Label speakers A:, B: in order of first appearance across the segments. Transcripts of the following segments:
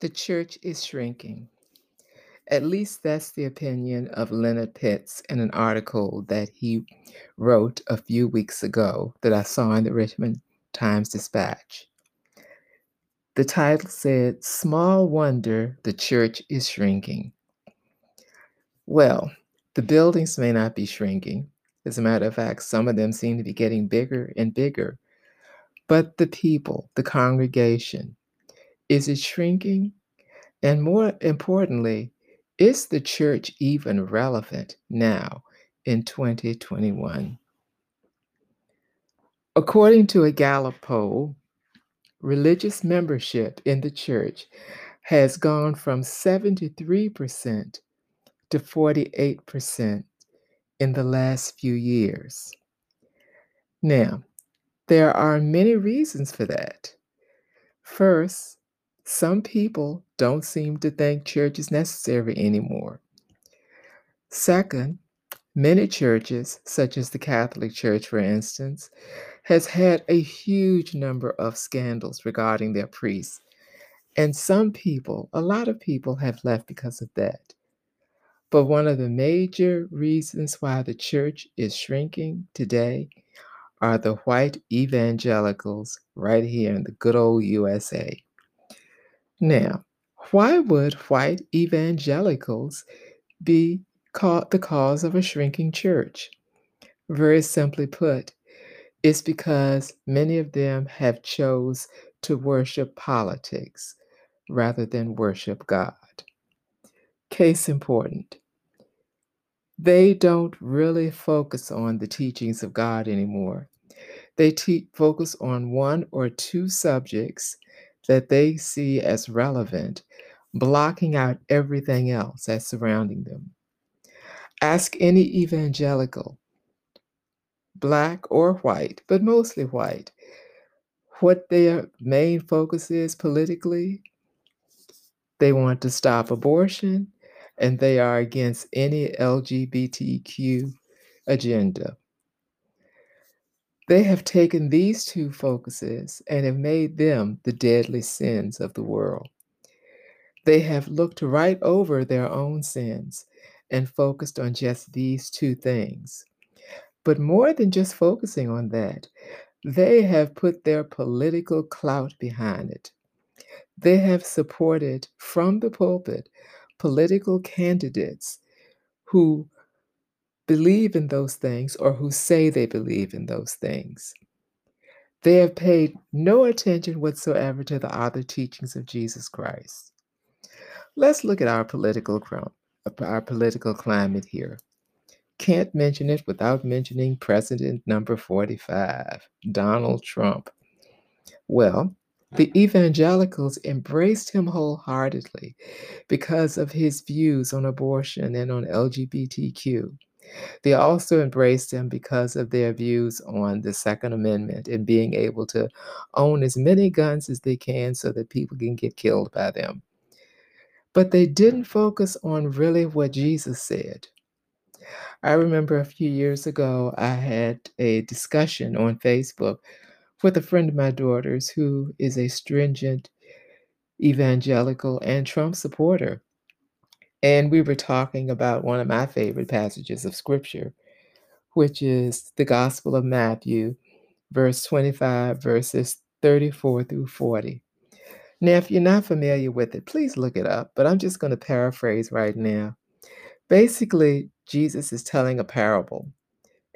A: The church is shrinking. At least that's the opinion of Leonard Pitts in an article that he wrote a few weeks ago that I saw in the Richmond Times Dispatch. The title said, Small Wonder the Church is Shrinking. Well, the buildings may not be shrinking. As a matter of fact, some of them seem to be getting bigger and bigger. But the people, the congregation, is it shrinking? And more importantly, is the church even relevant now in 2021? According to a Gallup poll, religious membership in the church has gone from 73% to 48% in the last few years. Now, there are many reasons for that. First, some people don't seem to think church is necessary anymore. Second, many churches, such as the Catholic Church, for instance, has had a huge number of scandals regarding their priests. And some people, a lot of people, have left because of that. But one of the major reasons why the church is shrinking today are the white evangelicals right here in the good old USA. Now, why would white evangelicals be called the cause of a shrinking church? Very simply put, it's because many of them have chose to worship politics rather than worship God. Case important. They don't really focus on the teachings of God anymore. They te- focus on one or two subjects that they see as relevant, blocking out everything else that's surrounding them. Ask any evangelical, black or white, but mostly white, what their main focus is politically, they want to stop abortion, and they are against any LGBTQ agenda. They have taken these two focuses and have made them the deadly sins of the world. They have looked right over their own sins and focused on just these two things. But more than just focusing on that, they have put their political clout behind it. They have supported from the pulpit political candidates who believe in those things or who say they believe in those things. They have paid no attention whatsoever to the other teachings of Jesus Christ. Let's look at our political our political climate here. Can't mention it without mentioning President number 45, Donald Trump. Well, the mm-hmm. evangelicals embraced him wholeheartedly because of his views on abortion and on LGBTQ. They also embraced him because of their views on the Second Amendment and being able to own as many guns as they can so that people can get killed by them. But they didn't focus on really what Jesus said. I remember a few years ago, I had a discussion on Facebook with a friend of my daughter's who is a stringent evangelical and Trump supporter. And we were talking about one of my favorite passages of scripture, which is the Gospel of Matthew, verse 25, verses 34 through 40. Now, if you're not familiar with it, please look it up, but I'm just going to paraphrase right now. Basically, Jesus is telling a parable,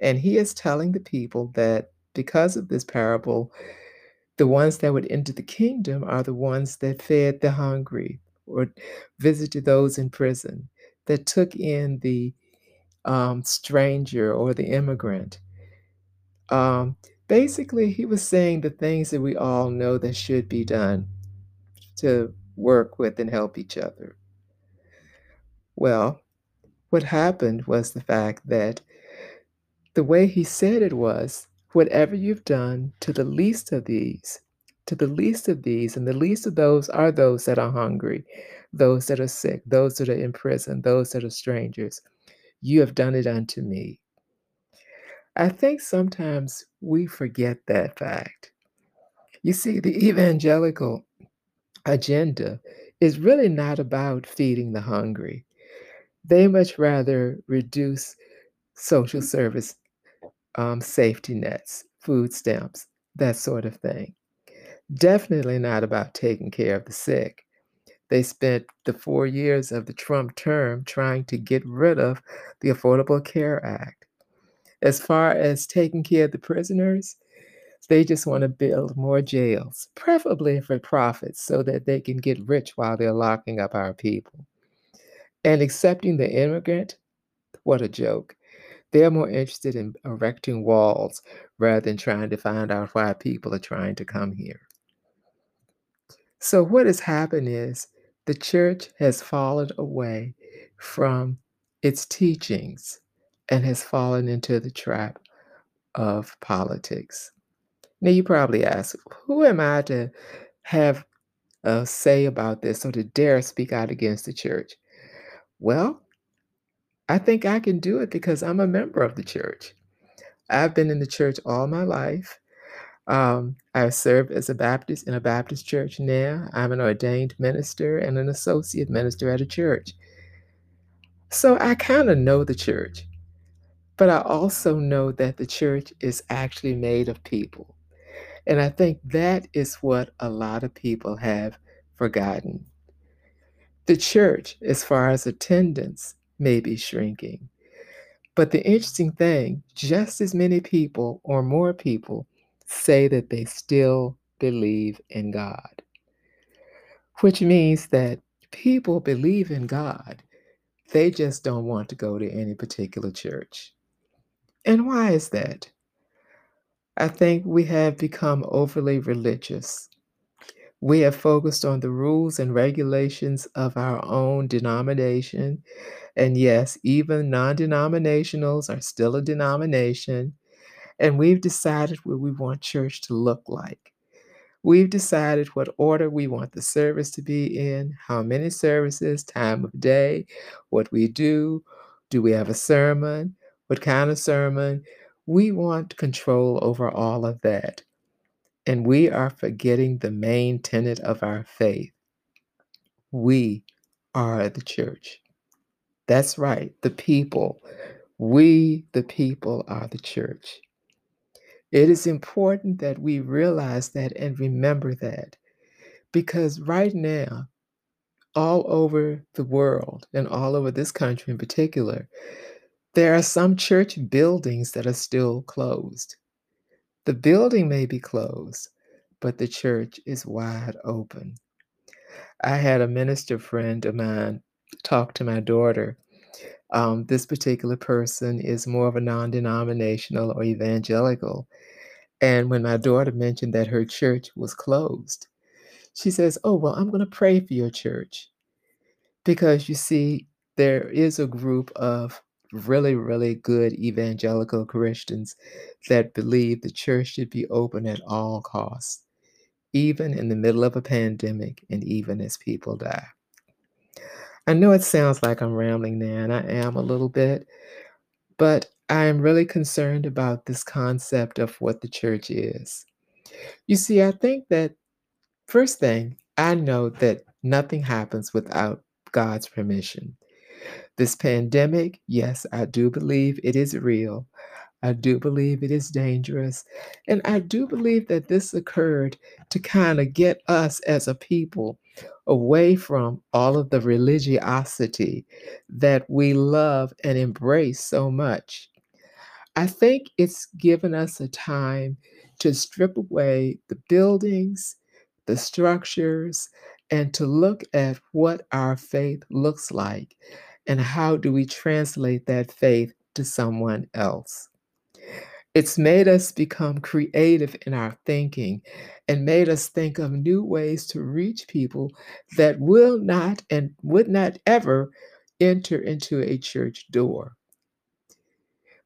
A: and he is telling the people that because of this parable, the ones that would enter the kingdom are the ones that fed the hungry or visited those in prison, that took in the um, stranger or the immigrant. Um, basically, he was saying the things that we all know that should be done to work with and help each other. Well, what happened was the fact that the way he said it was whatever you've done to the least of these, to the least of these, and the least of those are those that are hungry, those that are sick, those that are in prison, those that are strangers. You have done it unto me. I think sometimes we forget that fact. You see, the evangelical agenda is really not about feeding the hungry. They much rather reduce social service um, safety nets, food stamps, that sort of thing. Definitely not about taking care of the sick. They spent the four years of the Trump term trying to get rid of the Affordable Care Act. As far as taking care of the prisoners, they just want to build more jails, preferably for profit, so that they can get rich while they're locking up our people. And accepting the immigrant, what a joke. They're more interested in erecting walls rather than trying to find out why people are trying to come here. So, what has happened is the church has fallen away from its teachings and has fallen into the trap of politics. Now, you probably ask, who am I to have a say about this or to dare speak out against the church? Well, I think I can do it because I'm a member of the church. I've been in the church all my life. Um, I've served as a Baptist in a Baptist church now. I'm an ordained minister and an associate minister at a church. So I kind of know the church, but I also know that the church is actually made of people. And I think that is what a lot of people have forgotten. The church, as far as attendance, may be shrinking. But the interesting thing, just as many people or more people say that they still believe in God, which means that people believe in God, they just don't want to go to any particular church. And why is that? I think we have become overly religious. We have focused on the rules and regulations of our own denomination. And yes, even non denominationals are still a denomination. And we've decided what we want church to look like. We've decided what order we want the service to be in, how many services, time of day, what we do. Do we have a sermon? What kind of sermon? We want control over all of that. And we are forgetting the main tenet of our faith. We are the church. That's right, the people. We, the people, are the church. It is important that we realize that and remember that because right now, all over the world and all over this country in particular, there are some church buildings that are still closed. The building may be closed, but the church is wide open. I had a minister friend of mine talk to my daughter. Um, this particular person is more of a non denominational or evangelical. And when my daughter mentioned that her church was closed, she says, Oh, well, I'm going to pray for your church. Because you see, there is a group of really, really good evangelical Christians that believe the church should be open at all costs, even in the middle of a pandemic and even as people die. I know it sounds like I'm rambling now, and I am a little bit, but I am really concerned about this concept of what the church is. You see, I think that first thing, I know that nothing happens without God's permission. This pandemic, yes, I do believe it is real. I do believe it is dangerous. And I do believe that this occurred to kind of get us as a people away from all of the religiosity that we love and embrace so much. I think it's given us a time to strip away the buildings, the structures, and to look at what our faith looks like and how do we translate that faith to someone else. It's made us become creative in our thinking and made us think of new ways to reach people that will not and would not ever enter into a church door.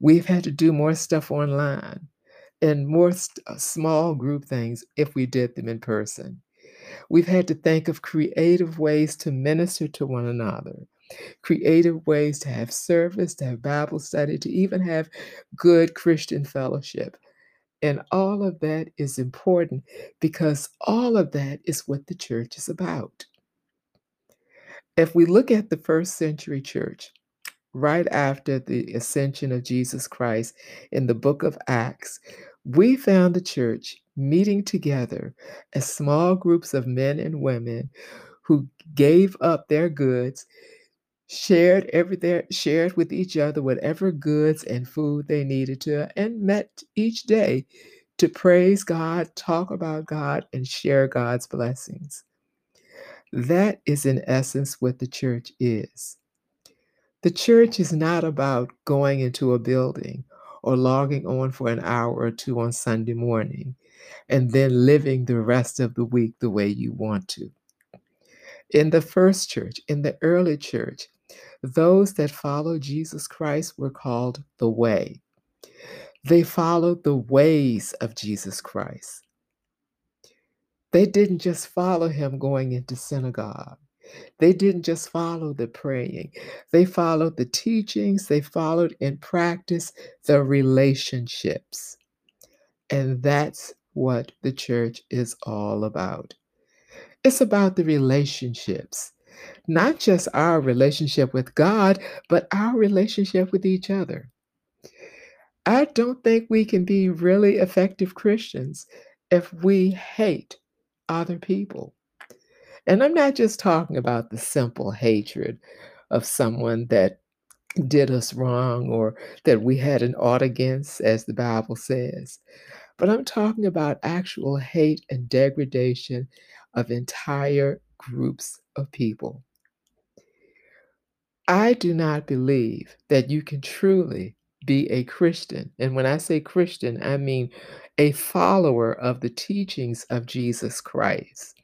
A: We've had to do more stuff online and more st- uh, small group things if we did them in person. We've had to think of creative ways to minister to one another, creative ways to have service, to have Bible study, to even have good Christian fellowship. And all of that is important because all of that is what the church is about. If we look at the first century church, right after the ascension of Jesus Christ in the book of Acts, we found the church meeting together as small groups of men and women who gave up their goods, shared every their, shared with each other whatever goods and food they needed to, and met each day to praise God, talk about God, and share God's blessings. That is, in essence, what the church is. The church is not about going into a building or logging on for an hour or two on Sunday morning and then living the rest of the week the way you want to. In the first church, in the early church, those that followed Jesus Christ were called the way. They followed the ways of Jesus Christ. They didn't just follow him going into synagogue. They didn't just follow the praying, they followed the teachings, they followed in practice the relationships. And that's what the church is all about. It's about the relationships, not just our relationship with God, but our relationship with each other. I don't think we can be really effective Christians if we hate other people. And I'm not just talking about the simple hatred of someone that did us wrong or that we had an ought against, as the Bible says, but I'm talking about actual hate and degradation of entire groups of people. I do not believe that you can truly be a Christian. And when I say Christian, I mean a follower of the teachings of Jesus Christ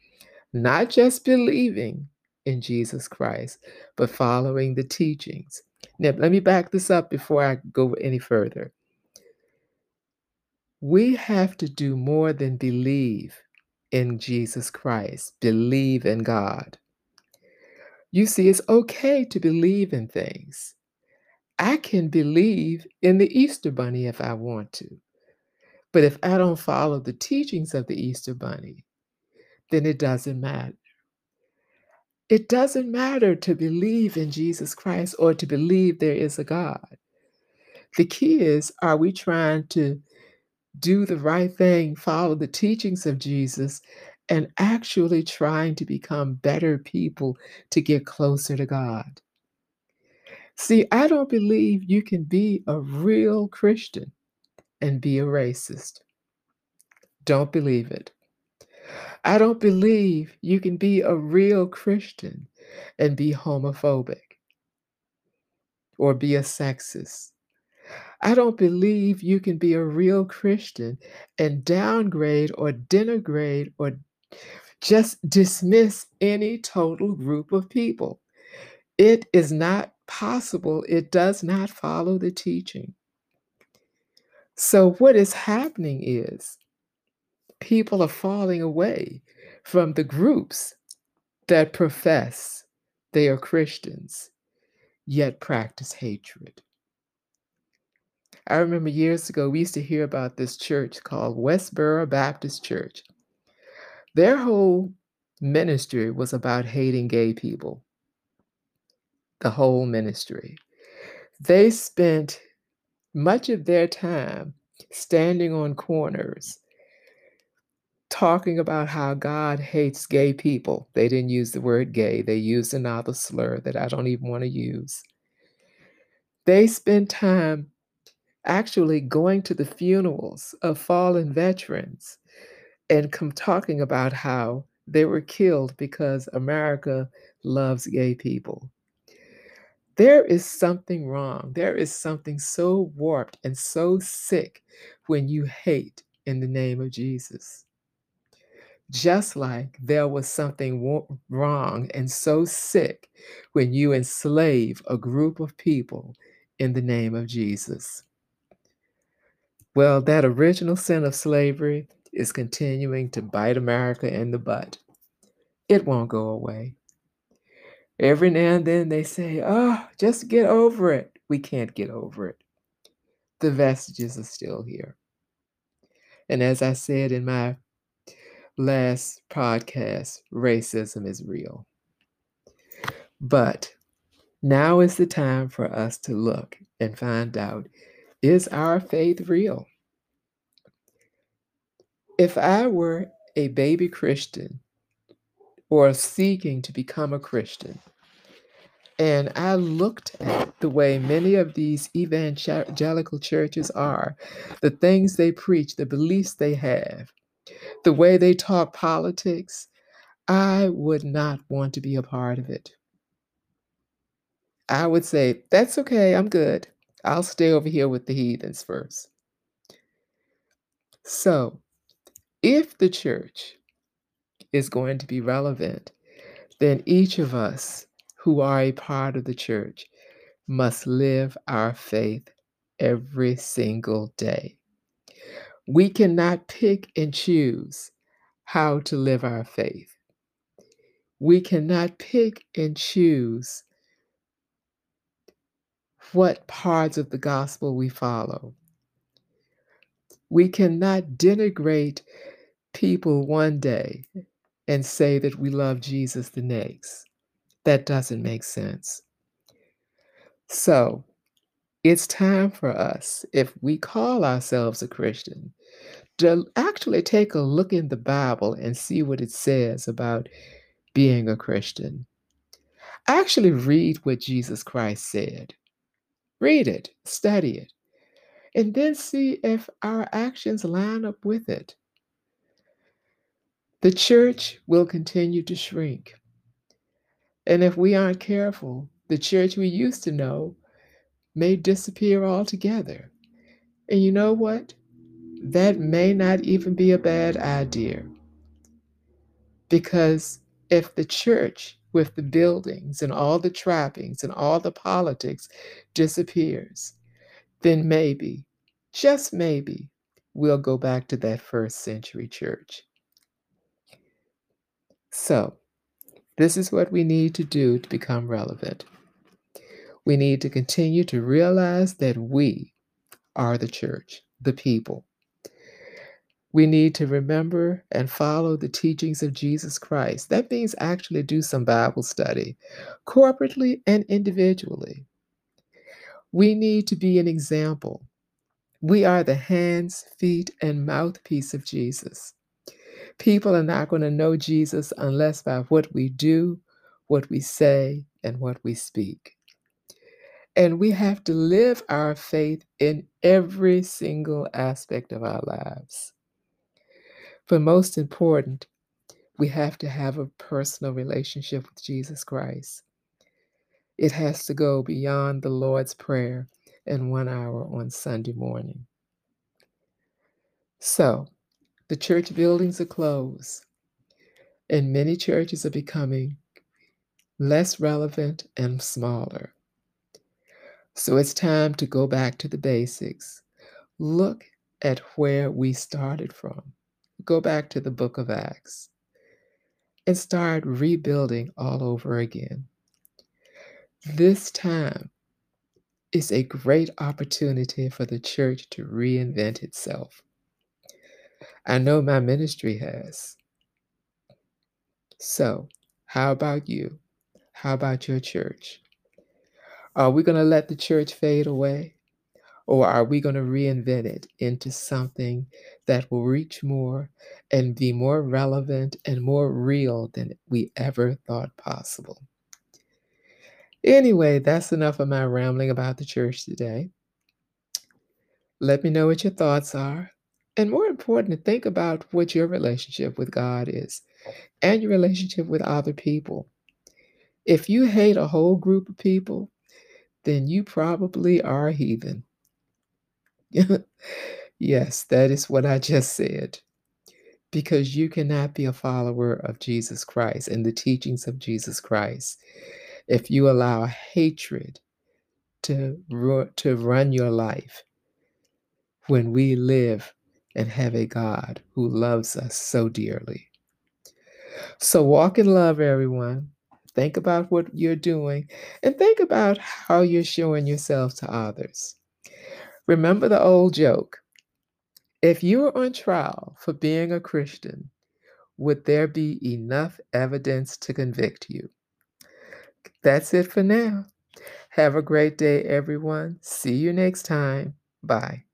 A: not just believing in Jesus Christ, but following the teachings. Now, let me back this up before I go any further. We have to do more than believe in Jesus Christ, believe in God. You see, it's okay to believe in things. I can believe in the Easter Bunny if I want to. But if I don't follow the teachings of the Easter Bunny, then it doesn't matter. It doesn't matter to believe in Jesus Christ or to believe there is a God. The key is are we trying to do the right thing, follow the teachings of Jesus, and actually trying to become better people to get closer to God? See, I don't believe you can be a real Christian and be a racist. Don't believe it. I don't believe you can be a real Christian and be homophobic or be a sexist. I don't believe you can be a real Christian and downgrade or denigrate or just dismiss any total group of people. It is not possible. It does not follow the teaching. So, what is happening is people are falling away from the groups that profess they are Christians, yet practice hatred. I remember years ago, we used to hear about this church called Westboro Baptist Church. Their whole ministry was about hating gay people. The whole ministry. They spent much of their time standing on corners talking about how God hates gay people. They didn't use the word gay, they used another slur that I don't even want to use. They spent time actually going to the funerals of fallen veterans and come talking about how they were killed because America loves gay people. There is something wrong. There is something so warped and so sick when you hate in the name of Jesus just like there was something wrong and so sick when you enslave a group of people in the name of Jesus. Well, that original sin of slavery is continuing to bite America in the butt. It won't go away. Every now and then they say, oh, just get over it. We can't get over it. The vestiges are still here. And as I said in my last podcast, racism is real. But now is the time for us to look and find out is our faith real? If I were a baby Christian or seeking to become a Christian, and I looked at the way many of these evangelical churches are, the things they preach, the beliefs they have, the way they talk politics, I would not want to be a part of it. I would say, that's okay, I'm good. I'll stay over here with the heathens first. So, if the church is going to be relevant, then each of us who are a part of the church must live our faith every single day. We cannot pick and choose how to live our faith. We cannot pick and choose what parts of the gospel we follow. We cannot denigrate people one day and say that we love Jesus the next. That doesn't make sense. So, it's time for us, if we call ourselves a Christian, to actually take a look in the Bible and see what it says about being a Christian. Actually, read what Jesus Christ said. Read it, study it, and then see if our actions line up with it. The church will continue to shrink. And if we aren't careful, the church we used to know may disappear altogether. And you know what? That may not even be a bad idea. Because if the church with the buildings and all the trappings and all the politics disappears, then maybe, just maybe, we'll go back to that first century church. So, this is what we need to do to become relevant. We need to continue to realize that we are the church, the people. We need to remember and follow the teachings of Jesus Christ. That means actually do some Bible study, corporately and individually. We need to be an example. We are the hands, feet, and mouthpiece of Jesus. People are not going to know Jesus unless by what we do, what we say, and what we speak. And we have to live our faith in every single aspect of our lives. But most important, we have to have a personal relationship with Jesus Christ. It has to go beyond the Lord's Prayer and one hour on Sunday morning. So, the church buildings are closed, and many churches are becoming less relevant and smaller. So it's time to go back to the basics. Look at where we started from go back to the book of Acts and start rebuilding all over again. This time is a great opportunity for the church to reinvent itself. I know my ministry has. So, how about you? How about your church? Are we going to let the church fade away? Or are we going to reinvent it into something that will reach more and be more relevant and more real than we ever thought possible? Anyway, that's enough of my rambling about the church today. Let me know what your thoughts are. And more important, to think about what your relationship with God is and your relationship with other people. If you hate a whole group of people, then you probably are a heathen. yes, that is what I just said. Because you cannot be a follower of Jesus Christ and the teachings of Jesus Christ if you allow hatred to, to run your life when we live and have a God who loves us so dearly. So walk in love, everyone. Think about what you're doing and think about how you're showing yourself to others. Remember the old joke if you were on trial for being a Christian, would there be enough evidence to convict you? That's it for now. Have a great day, everyone. See you next time. Bye.